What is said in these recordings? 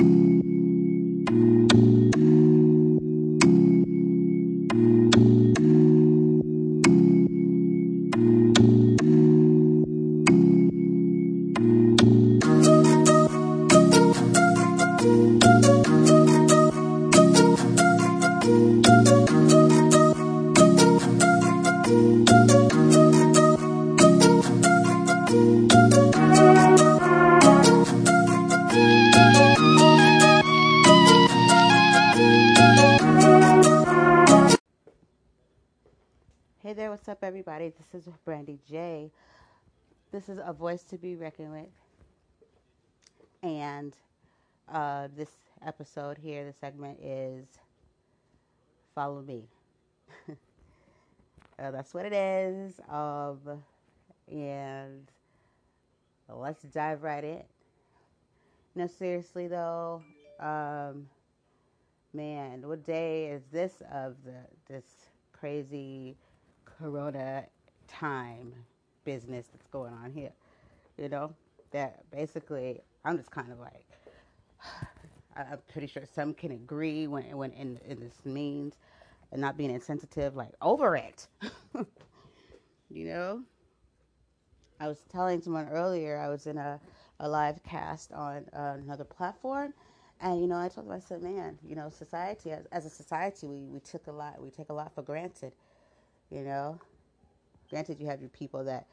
Hey reckoned with. And uh, this episode here, the segment is Follow Me. uh, that's what it is. Um, and let's dive right in. No, seriously, though, um, man, what day is this of the this crazy corona time business that's going on here. You know, that basically I'm just kind of like I'm pretty sure some can agree when when in, in this means and not being insensitive, like over it. you know? I was telling someone earlier I was in a, a live cast on uh, another platform and you know, I told them, I said, man, you know, society as, as a society, we, we took a lot, we take a lot for granted you know. Granted, you have your people that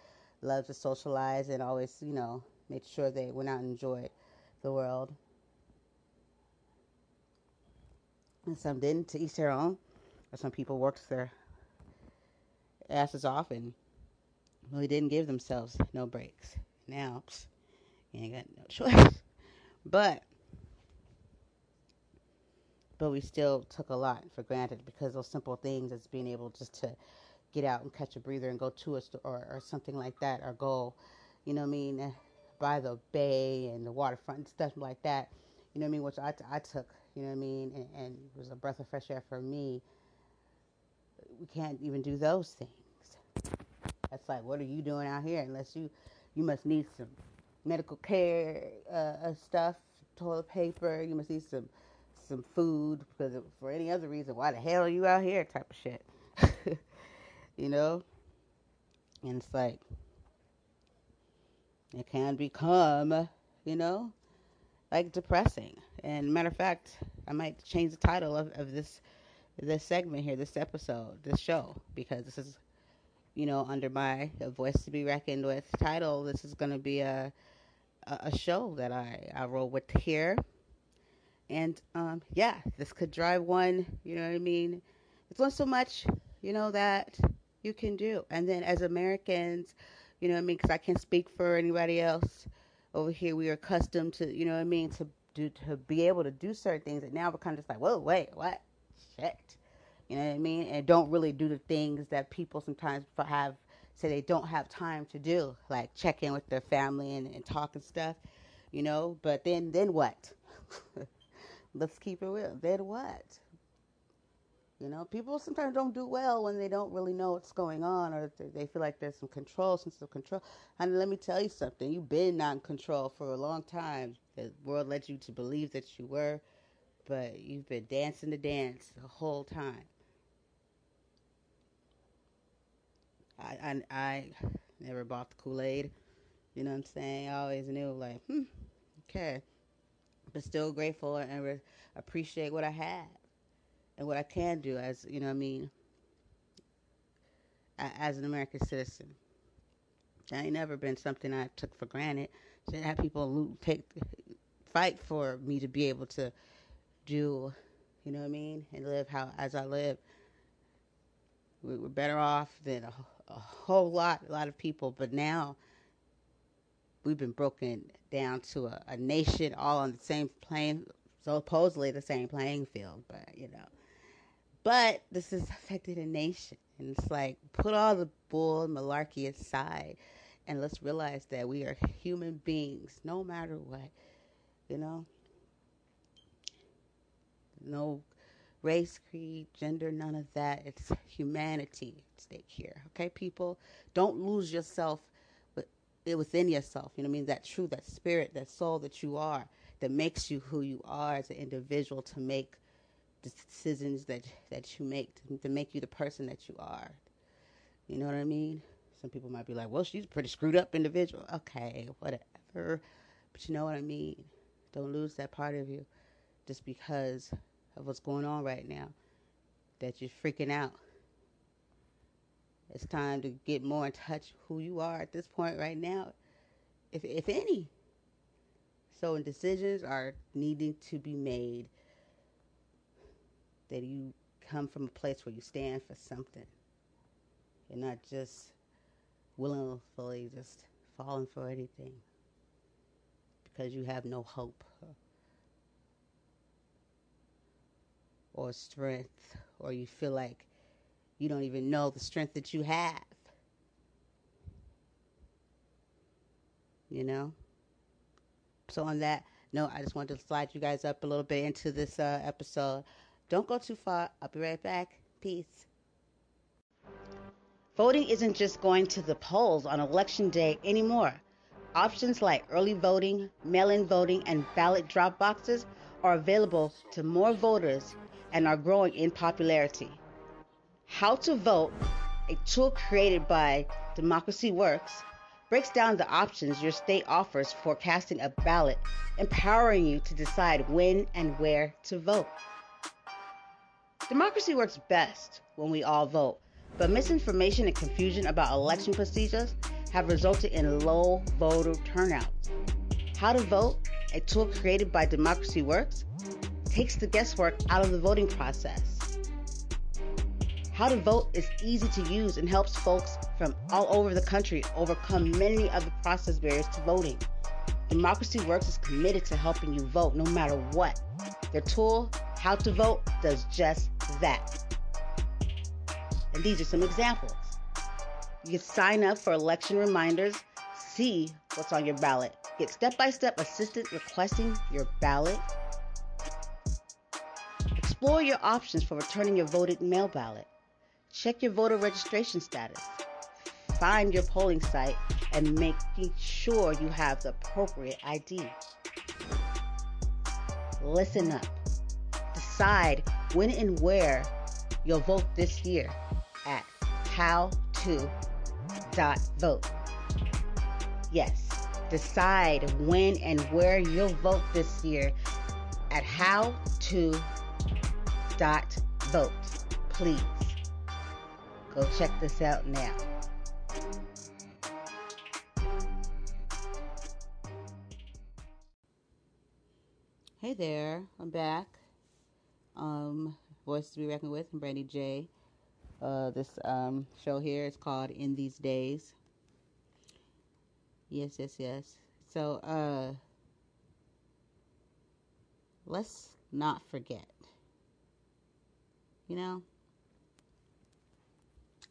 love to socialize and always, you know, make sure they went out and enjoyed the world. And some didn't, to each their own. Or some people worked their asses off and really didn't give themselves no breaks. Now, you ain't got no choice. But, but we still took a lot for granted because those simple things as being able just to get out and catch a breather and go to a store or, something like that or go, you know what I mean, by the bay and the waterfront and stuff like that. You know what I mean? Which I, I took, you know what I mean, and, and it was a breath of fresh air for me. We can't even do those things. That's like, what are you doing out here? Unless you, you must need some medical care uh, stuff, toilet paper. You must need some, some food because for any other reason, why the hell are you out here? Type of shit. You know? And it's like, it can become, you know, like depressing. And matter of fact, I might change the title of, of this this segment here, this episode, this show, because this is, you know, under my voice to be reckoned with title. This is going to be a, a, a show that I I roll with here, and um, yeah, this could drive one. You know what I mean? It's not so much, you know, that you can do. And then as Americans, you know what I mean? Because I can't speak for anybody else over here. We are accustomed to, you know what I mean, to do to be able to do certain things. And now we're kind of just like, whoa, wait, what? Shit. You know what I mean? And don't really do the things that people sometimes have say they don't have time to do, like check in with their family and, and talk and stuff, you know. But then, then what? Let's keep it real. Then what? You know, people sometimes don't do well when they don't really know what's going on or they feel like there's some control, sense of control. And let me tell you something you've been not in control for a long time. The world led you to believe that you were, but you've been dancing the dance the whole time. I, I, I never bought the Kool Aid. You know what I'm saying? I always knew, like, hmm, okay. But still grateful and re- appreciate what I had and what I can do as you know, I mean, as an American citizen. That ain't never been something I took for granted. Should have people take fight for me to be able to do, you know what I mean, and live how as I live. We were better off than a, a whole lot, a lot of people, but now we've been broken down to a, a nation all on the same plane, supposedly the same playing field, but you know but this has affected a nation. And it's like, put all the bull and malarkey aside and let's realize that we are human beings no matter what. You know? No race, creed, gender, none of that. It's humanity at stake here. Okay, people? Don't lose yourself eh, within yourself. You know what I mean? That truth, that spirit, that soul that you are that makes you who you are as an individual to make decisions that that you make to, to make you the person that you are. You know what I mean? Some people might be like, "Well, she's a pretty screwed up individual." Okay, whatever. But you know what I mean? Don't lose that part of you just because of what's going on right now. That you're freaking out. It's time to get more in touch who you are at this point right now, if if any. So, decisions are needing to be made, that you come from a place where you stand for something. You're not just willingly just falling for anything because you have no hope or strength, or you feel like you don't even know the strength that you have. You know? So, on that note, I just wanted to slide you guys up a little bit into this uh, episode. Don't go too far. I'll be right back. Peace. Voting isn't just going to the polls on election day anymore. Options like early voting, mail in voting, and ballot drop boxes are available to more voters and are growing in popularity. How to Vote, a tool created by Democracy Works, breaks down the options your state offers for casting a ballot, empowering you to decide when and where to vote. Democracy works best when we all vote, but misinformation and confusion about election procedures have resulted in low voter turnout. How to Vote, a tool created by Democracy Works, takes the guesswork out of the voting process. How to Vote is easy to use and helps folks from all over the country overcome many of the process barriers to voting. Democracy Works is committed to helping you vote no matter what. Their tool, How to Vote, does just that. And these are some examples. You can sign up for election reminders, see what's on your ballot, get step by step assistance requesting your ballot, explore your options for returning your voted mail ballot, check your voter registration status, find your polling site, and making sure you have the appropriate ID. Listen up. Decide when and where you'll vote this year at how. Yes, decide when and where you'll vote this year at how. Please go check this out now. Hey there, I'm back. Um, voice to be reckoned with, I'm Brandy J. Uh, this um, show here is called In These Days. Yes, yes, yes. So, uh, let's not forget. You know?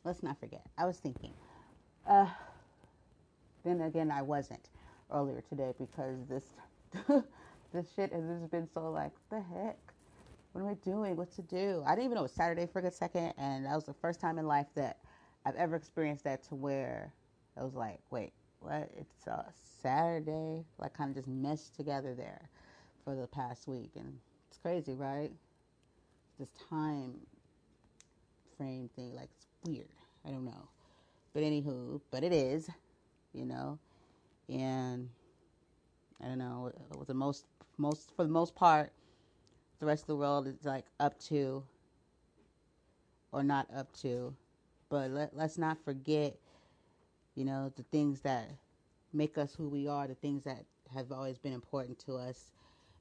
Let's not forget. I was thinking. Uh, then again, I wasn't earlier today because this this shit has just been so like, the heck? What am I doing? What to do? I didn't even know it was Saturday for a good second, and that was the first time in life that I've ever experienced that to where I was like, wait, what? It's a Saturday, like kind of just meshed together there for the past week, and it's crazy, right? This time frame thing, like it's weird. I don't know, but anywho, but it is, you know, and I don't know. With the most, most for the most part the rest of the world is like up to or not up to. But let, let's not forget, you know, the things that make us who we are, the things that have always been important to us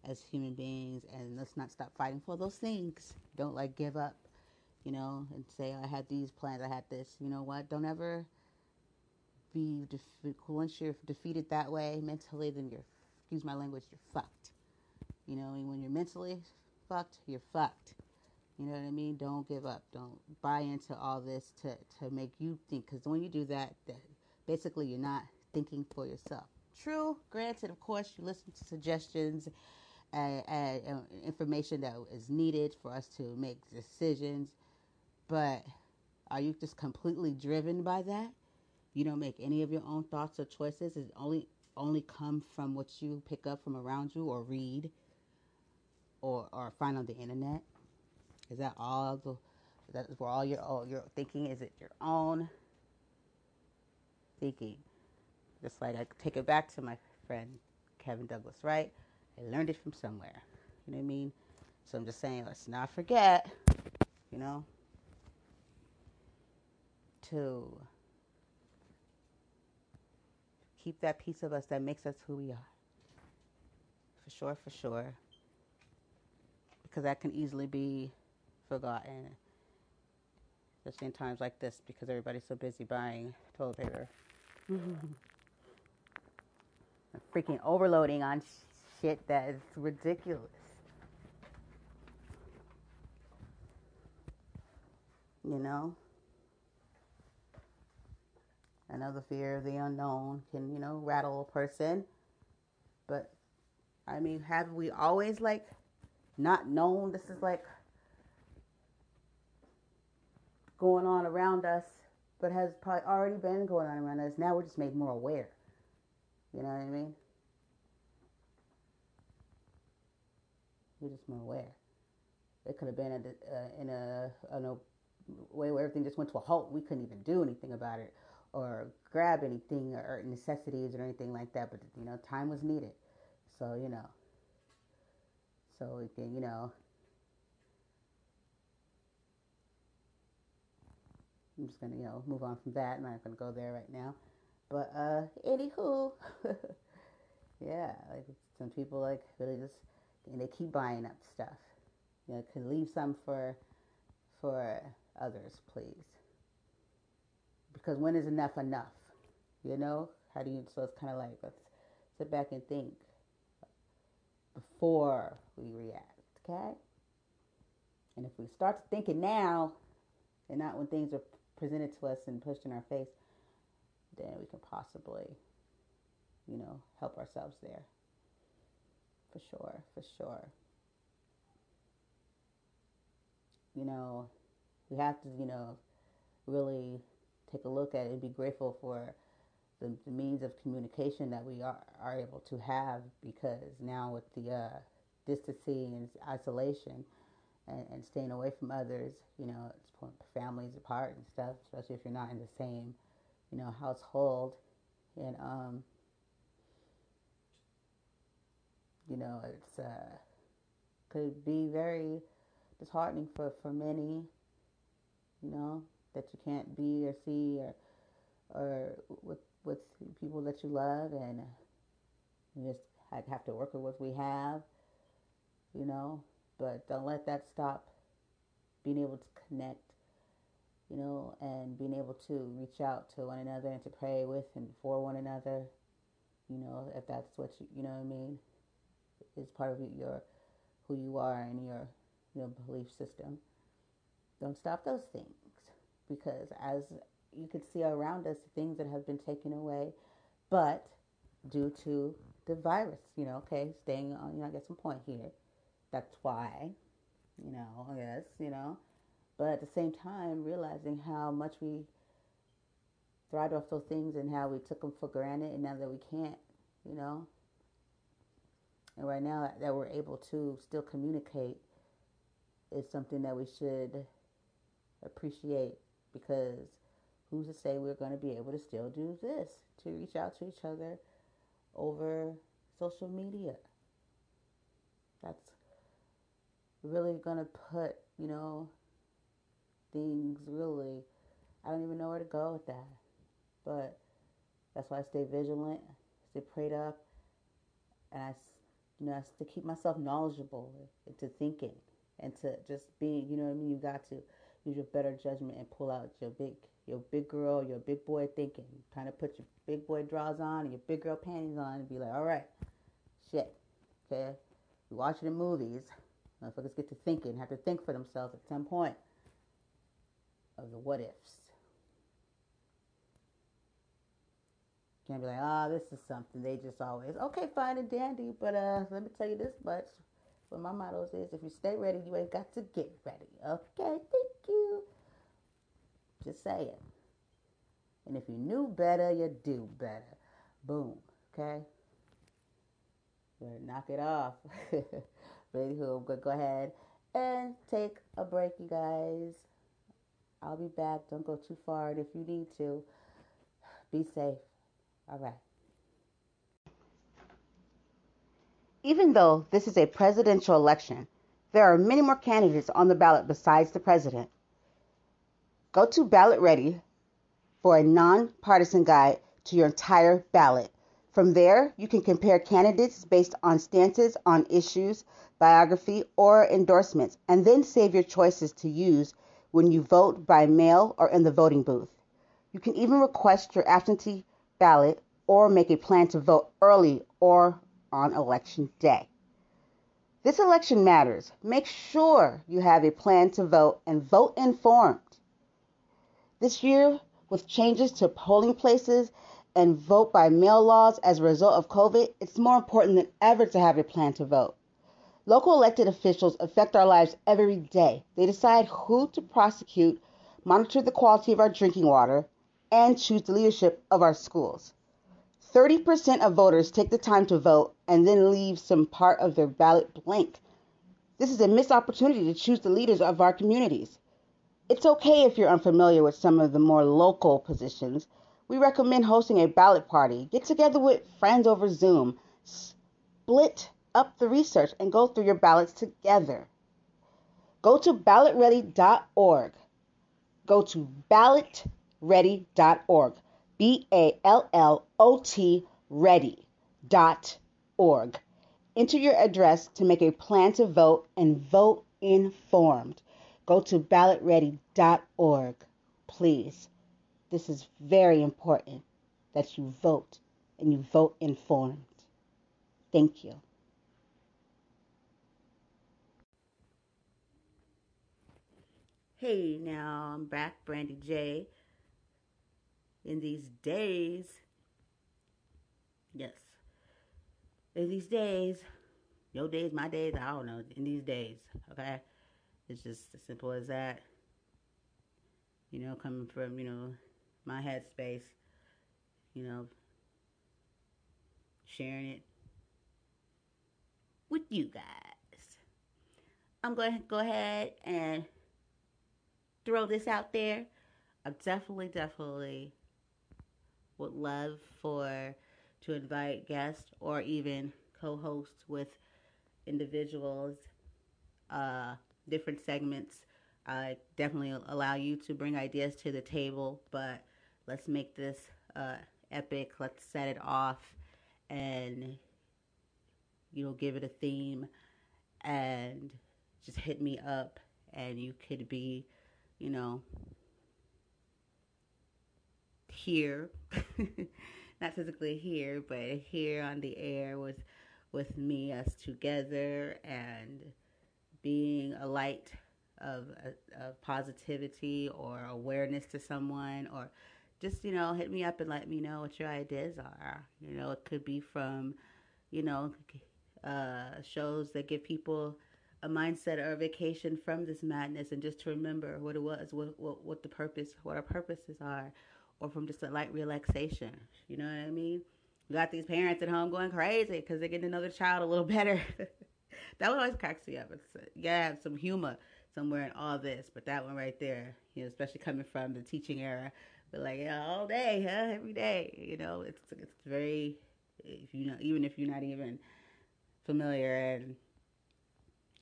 as human beings, and let's not stop fighting for those things. Don't like give up, you know, and say, I had these plans, I had this. You know what? Don't ever be, defe- once you're defeated that way mentally, then you're, excuse my language, you're fucked. You know, when you're mentally fucked, you're fucked. You know what I mean? Don't give up. Don't buy into all this to, to make you think. Because when you do that, that, basically you're not thinking for yourself. True, granted, of course, you listen to suggestions and, and, and information that is needed for us to make decisions. But are you just completely driven by that? You don't make any of your own thoughts or choices. It only only come from what you pick up from around you or read or or find on the internet? Is that all the that is where all your all your thinking is it your own thinking? Just like I take it back to my friend Kevin Douglas, right? I learned it from somewhere. You know what I mean? So I'm just saying, let's not forget, you know, to keep that piece of us that makes us who we are. For sure, for sure. Because that can easily be forgotten, especially in times like this because everybody's so busy buying toilet paper. freaking overloading on shit that is ridiculous. You know? The fear of the unknown can, you know, rattle a person. But, I mean, have we always, like, not known this is, like, going on around us, but has probably already been going on around us? Now we're just made more aware. You know what I mean? We're just more aware. It could have been a, uh, in a, a way where everything just went to a halt. We couldn't even do anything about it or grab anything or necessities or anything like that. But you know, time was needed. So you know, so can you know. I'm just gonna you know move on from that. I'm not gonna go there right now. But uh, anywho, yeah, like some people like really just and they keep buying up stuff. You know, can leave some for for others, please. Because when is enough enough? You know, how do you? So it's kind of like let's sit back and think before we react, okay? And if we start thinking now, and not when things are presented to us and pushed in our face, then we can possibly, you know, help ourselves there. For sure, for sure. You know, we have to, you know, really take a look at it and be grateful for the, the means of communication that we are, are able to have because now with the uh, distancing and isolation and, and staying away from others, you know, it's pulling families apart and stuff, especially if you're not in the same you know, household. And, um, you know, it's, uh, could be very disheartening for, for many, you know, that you can't be or see or, or with, with people that you love and you just have to work with what we have, you know, but don't let that stop being able to connect you know, and being able to reach out to one another and to pray with and for one another, you know, if that's what you, you know what I mean, is part of your, who you are and your, your belief system. Don't stop those things because as you could see around us, things that have been taken away, but due to the virus, you know, okay, staying on, you know, I get some point here. That's why, you know, I guess, you know, but at the same time, realizing how much we thrived off those things and how we took them for granted, and now that we can't, you know. And right now that we're able to still communicate is something that we should appreciate because who's to say we're going to be able to still do this to reach out to each other over social media? That's really going to put, you know, things really, I don't even know where to go with that. But that's why I stay vigilant, stay prayed up, and I, you know, I to keep myself knowledgeable into thinking and to just being, you know what I mean. You got to use your better judgment and pull out your big, your big girl, your big boy thinking. trying to put your big boy drawers on and your big girl panties on and be like, all right, shit, okay. We watching the movies. Motherfuckers get to thinking, have to think for themselves at some point of the what ifs. Can't be like, ah, oh, this is something they just always okay, fine and dandy, but uh, let me tell you this much. What my motto is, if you stay ready, you ain't got to get ready. Okay, you. Just say it. And if you knew better, you do better. Boom. Okay? knock it off. Ready? Who? Go ahead and take a break, you guys. I'll be back. Don't go too far. And if you need to, be safe. All right. Even though this is a presidential election, there are many more candidates on the ballot besides the president. Go to Ballot Ready for a nonpartisan guide to your entire ballot. From there, you can compare candidates based on stances on issues, biography, or endorsements, and then save your choices to use when you vote by mail or in the voting booth. You can even request your absentee ballot or make a plan to vote early or on election day. This election matters. Make sure you have a plan to vote and vote informed. This year, with changes to polling places and vote by mail laws as a result of COVID, it's more important than ever to have a plan to vote. Local elected officials affect our lives every day. They decide who to prosecute, monitor the quality of our drinking water, and choose the leadership of our schools. 30% of voters take the time to vote and then leave some part of their ballot blank. This is a missed opportunity to choose the leaders of our communities. It's okay if you're unfamiliar with some of the more local positions. We recommend hosting a ballot party. Get together with friends over Zoom. Split up the research and go through your ballots together. Go to ballotready.org. Go to ballotready.org. B A L L O T ready.org. Enter your address to make a plan to vote and vote informed. Go to ballotready.org. Please. This is very important that you vote and you vote informed. Thank you. Hey, now I'm back, Brandy J in these days, yes, in these days, your days, my days, I don't know, in these days, okay? It's just as simple as that. You know, coming from, you know, my headspace, you know, sharing it with you guys. I'm going to go ahead and throw this out there. I'm definitely, definitely would love for to invite guests or even co-host with individuals, uh, different segments. I definitely allow you to bring ideas to the table, but let's make this uh, epic. Let's set it off and you know give it a theme and just hit me up and you could be you know here, not physically here, but here on the air with with me, us together, and being a light of, of positivity or awareness to someone, or just you know hit me up and let me know what your ideas are. You know, it could be from you know uh, shows that give people a mindset or a vacation from this madness and just to remember what it was, what, what, what the purpose, what our purposes are, or from just a light relaxation. You know what I mean? We got these parents at home going crazy because they're getting another child a little better. that one always cracks me up. It's, uh, have some humor somewhere in all this, but that one right there, you know, especially coming from the teaching era, but like yeah, all day, huh? Every day, you know, it's it's very, if you know, even if you're not even familiar and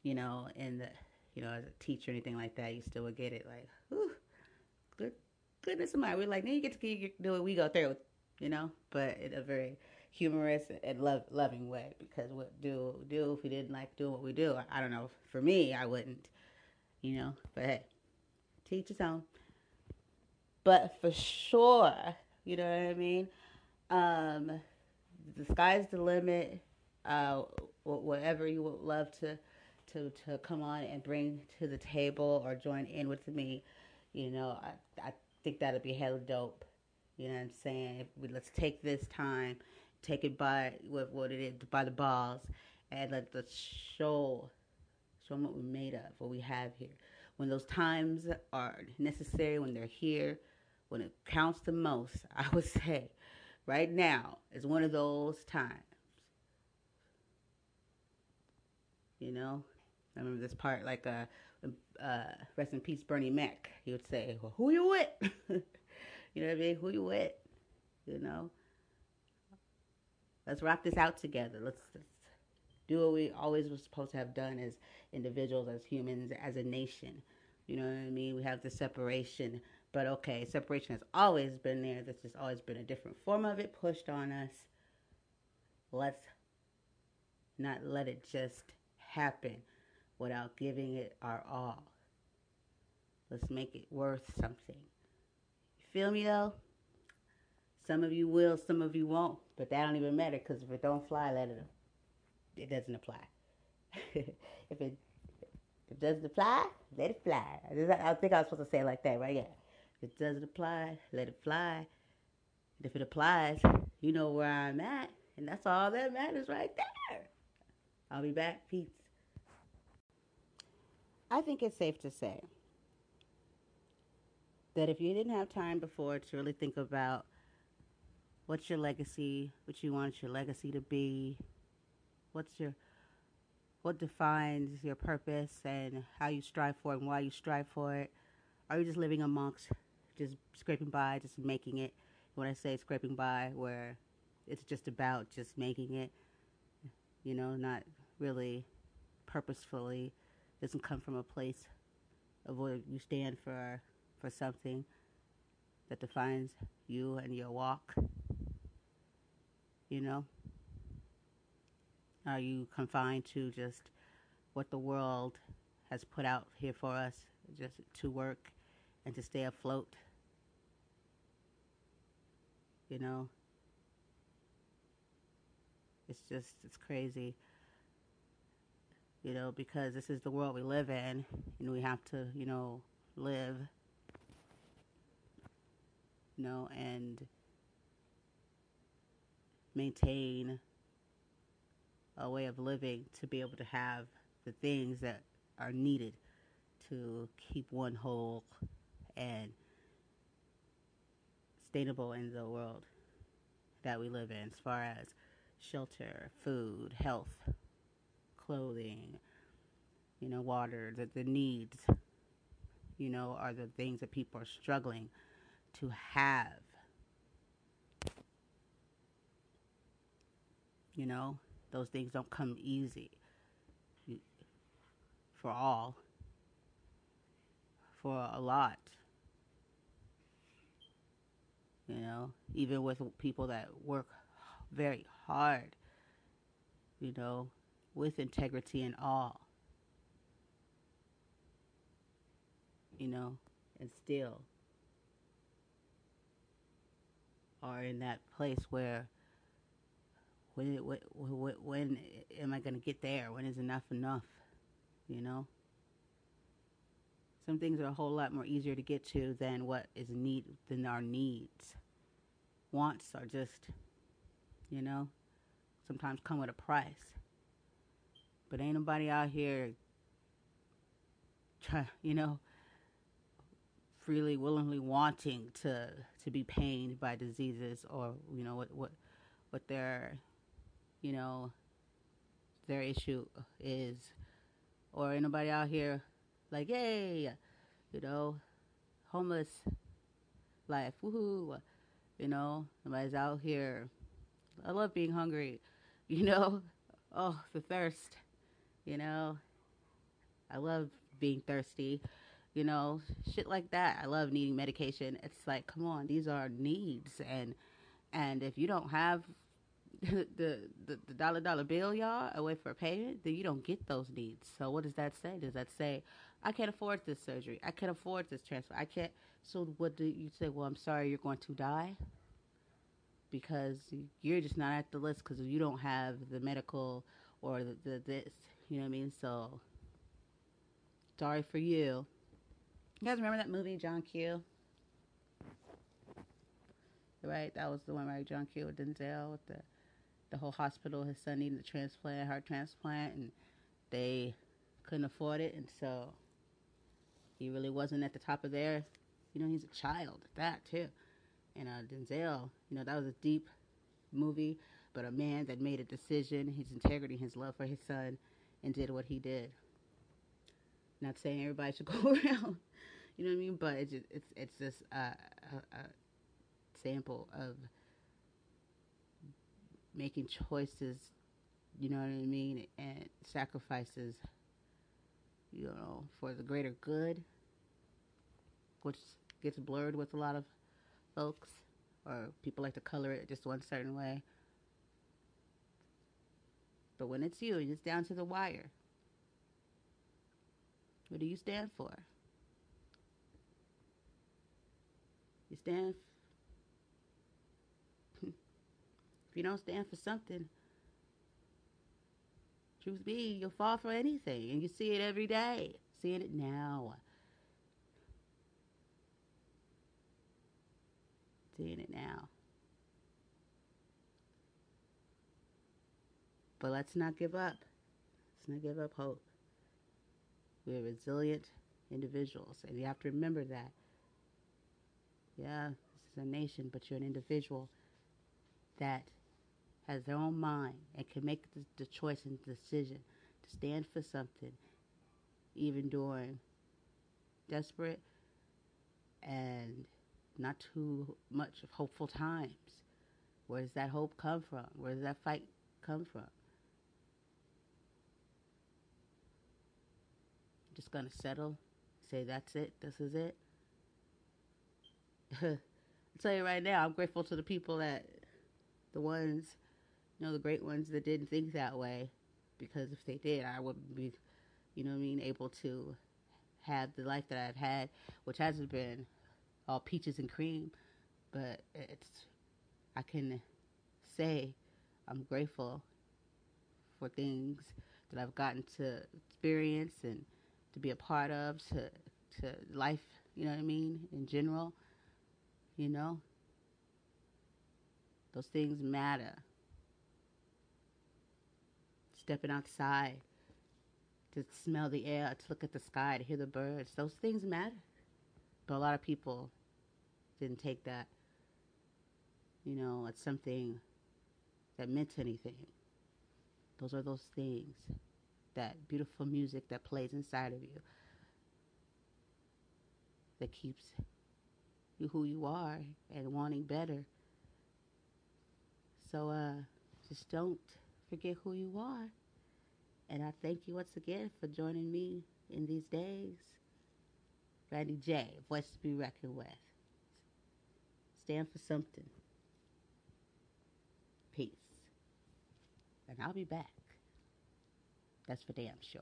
you know, in the, you know, as a teacher or anything like that, you still would get it like, whew, good goodness of mine. We're like, now you get to do what we go through, you know, but in a very humorous and love loving way. Because what do do if we didn't like doing what we do? I don't know. For me, I wouldn't, you know. But hey, teach his own. But for sure, you know what I mean. Um, the sky's the limit. Uh, whatever you would love to to to come on and bring to the table or join in with me, you know, I I think that'd be hella dope. You know what I'm saying? We, let's take this time, take it by with what it is by the balls, and let the show show them what we're made of, what we have here. When those times are necessary, when they're here, when it counts the most, I would say, right now is one of those times. You know, I remember this part like uh, uh, rest in peace, Bernie Mac. He would say, well, "Who you with?" you know what I mean? Who you with? You know. Let's rock this out together. Let's, let's do what we always were supposed to have done as individuals, as humans, as a nation. You know what I mean? We have the separation, but okay, separation has always been there. This has always been a different form of it pushed on us. Let's not let it just happen without giving it our all. Let's make it worth something. You feel me though? Some of you will, some of you won't, but that don't even matter because if it don't fly, let it. It doesn't apply. if it if it doesn't apply, let it fly. I think I was supposed to say it like that, right? Yeah. If it doesn't apply, let it fly. And if it applies, you know where I'm at, and that's all that matters right there. I'll be back. Peace. I think it's safe to say that if you didn't have time before to really think about what's your legacy, what you want your legacy to be, what's your what defines your purpose and how you strive for it and why you strive for it. Are you just living amongst just scraping by, just making it? When I say scraping by, where it's just about just making it, you know, not really purposefully, It doesn't come from a place of where you stand for for something that defines you and your walk you know? Are you confined to just what the world has put out here for us, just to work and to stay afloat? You know? It's just, it's crazy. You know, because this is the world we live in, and we have to, you know, live. You know, and maintain a way of living to be able to have the things that are needed to keep one whole and sustainable in the world that we live in as far as shelter, food, health, clothing, you know, water, the, the needs, you know, are the things that people are struggling to have You know, those things don't come easy for all, for a lot. You know, even with people that work very hard, you know, with integrity and all. You know, and still are in that place where when, when, when am I going to get there? When is enough enough? You know? Some things are a whole lot more easier to get to than what is need than our needs. Wants are just, you know, sometimes come with a price. But ain't nobody out here try, you know, freely, willingly wanting to to be pained by diseases or you know what what what they're you know, their issue is, or anybody out here like, hey, you know, homeless life, woohoo, you know, nobody's out here. I love being hungry, you know, oh, the thirst, you know, I love being thirsty, you know, shit like that. I love needing medication. It's like, come on, these are needs, and and if you don't have the, the, the dollar dollar bill, y'all, away for a payment, then you don't get those needs. So what does that say? Does that say I can't afford this surgery? I can't afford this transfer. I can't. So what do you say? Well, I'm sorry, you're going to die because you're just not at the list because you don't have the medical or the, the this. You know what I mean? So sorry for you. You guys remember that movie, John Q? Right, that was the one, right? John Q with Denzel with the the whole hospital. His son needed a transplant, heart transplant, and they couldn't afford it, and so he really wasn't at the top of their. You know, he's a child at that too. and uh, Denzel, you know, that was a deep movie, but a man that made a decision, his integrity, his love for his son, and did what he did. Not saying everybody should go around, you know what I mean, but it's just, it's it's just a, a sample of making choices, you know what I mean, and sacrifices, you know, for the greater good, which gets blurred with a lot of folks, or people like to color it just one certain way. But when it's you, and it's down to the wire. What do you stand for? You stand. if you don't stand for something, truth be, you'll fall for anything, and you see it every day. Seeing it now. Seeing it now. But let's not give up. Let's not give up hope. We're resilient individuals, and you have to remember that. Yeah, this is a nation, but you're an individual that has their own mind and can make the, the choice and decision to stand for something, even during desperate and not too much of hopeful times. Where does that hope come from? Where does that fight come from? Just gonna settle, say that's it, this is it. I'll tell you right now, I'm grateful to the people that, the ones, know, the great ones that didn't think that way, because if they did, I wouldn't be, you know, I mean, able to have the life that I've had, which hasn't been all peaches and cream, but it's, I can say I'm grateful for things that I've gotten to experience and to be a part of, to to life, you know what I mean, in general, you know. Those things matter. Stepping outside to smell the air, to look at the sky, to hear the birds, those things matter. But a lot of people didn't take that, you know, as something that meant anything. Those are those things that beautiful music that plays inside of you that keeps you who you are and wanting better. So uh, just don't forget who you are. And I thank you once again for joining me in these days. Brandy J, voice to be reckoned with. Stand for something. Peace. And I'll be back. That's for damn sure.